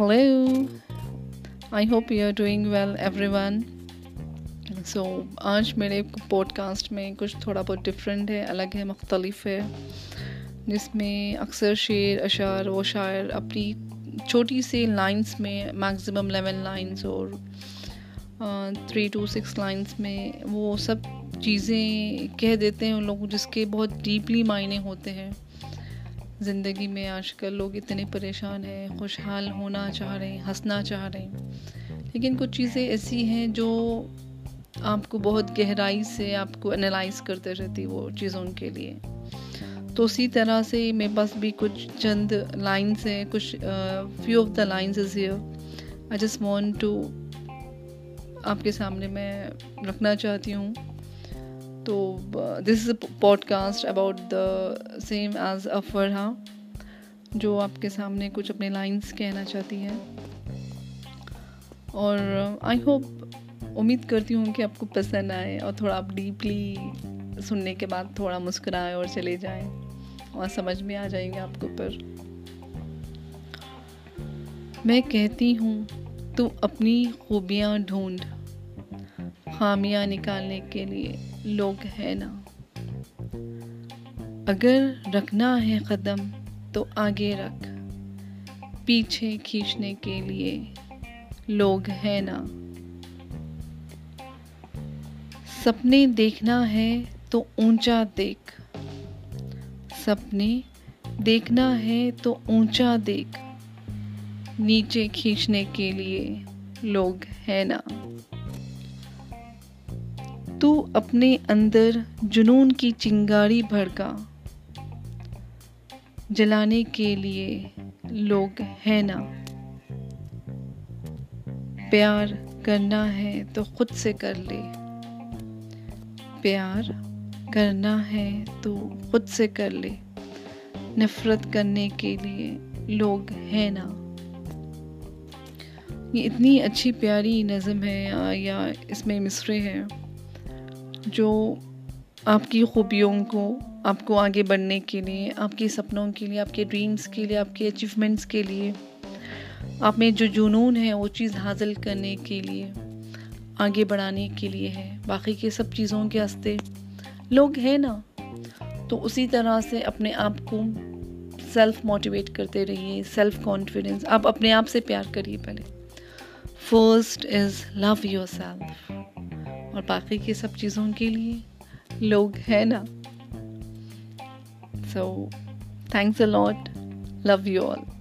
Hello I hope you are doing well everyone so آج میرے pod cost میں کچھ تھوڑا بہت ڈفرینٹ ہے، الگ ہے، مختلف ہے، جس میں اکثر شعر، اشعار و شاعر اپنی چھوٹی سی لائنس میں میکزیمم لیون لائنس اور تھری ٹو سکس لائنس میں وہ سب چیزیں کہہ دیتے ہیں ان لوگوں، جس کے بہت ڈیپلی معنی ہوتے ہیں۔ زندگی میں آج کل لوگ اتنے پریشان ہیں، خوشحال ہونا چاہ رہے ہیں، ہنسنا چاہ رہے ہیں۔ لیکن کچھ چیزیں ایسی ہیں جو آپ کو بہت گہرائی سے آپ کو انالائز کرتے رہتی وہ چیزوں کے لیے۔ تو اسی طرح سے میرے پاس بھی کچھ چند لائنس ہیں، کچھ few of the lines is here I just want to آپ کے سامنے میں رکھنا چاہتی ہوں۔ تو this is a podcast about the same as افرحا جو آپ کے سامنے کچھ اپنے لائنس کہنا چاہتی ہے اور uh, آئی ہوپ امید کرتی ہوں کہ آپ کو پسند آئے اور تھوڑا آپ ڈیپلی سننے کے بعد تھوڑا مسکرائیں اور چلے جائیں. اور سمجھ میں آ جائیں گے آپ کے اوپر. میں کہتی ہوں، تو اپنی خوبیاں ڈھونڈ. خامیاں نکالنے کے لیے لوگ ہے نا۔ اگر رکھنا ہے قدم، تو آگے رکھ۔ پیچھے کھینچنے کے لیے لوگ ہے نا۔ سپنے دیکھنا ہے تو اونچا دیکھ۔ سپنے دیکھنا ہے تو اونچا دیکھ۔ نیچے کھینچنے کے لیے لوگ ہے نا۔ تو اپنے اندر جنون کی چنگاری بھڑکا۔ جلانے کے لیے لوگ ہے نا۔ پیار کرنا ہے تو خود سے کر لے۔ پیار کرنا ہے تو خود سے کر لے۔ نفرت کرنے کے لیے لوگ ہے نا۔ یہ اتنی اچھی پیاری نظم ہے یا اس میں مصرے ہے۔ جو آپ کی خوبیوں کو، آپ کو آگے بڑھنے کے لیے، آپ کے سپنوں کے لیے، آپ کے ڈریمس کے لیے، آپ کے اچیومنٹس کے لیے، آپ میں جو جنون ہے وہ چیز حاصل کرنے کے لیے، آگے بڑھانے کے لیے ہے۔ باقی کے سب چیزوں کے ہستے لوگ ہیں نا۔ تو اسی طرح سے اپنے آپ کو سیلف موٹیویٹ کرتے رہیے سیلف کانفیڈنس آپ اپنے آپ سے پیار کریے پہلے۔ First is love yourself اور باقی کی سب چیزوں کے لیے لوگ ہیں نا۔ So thanks a lot love you all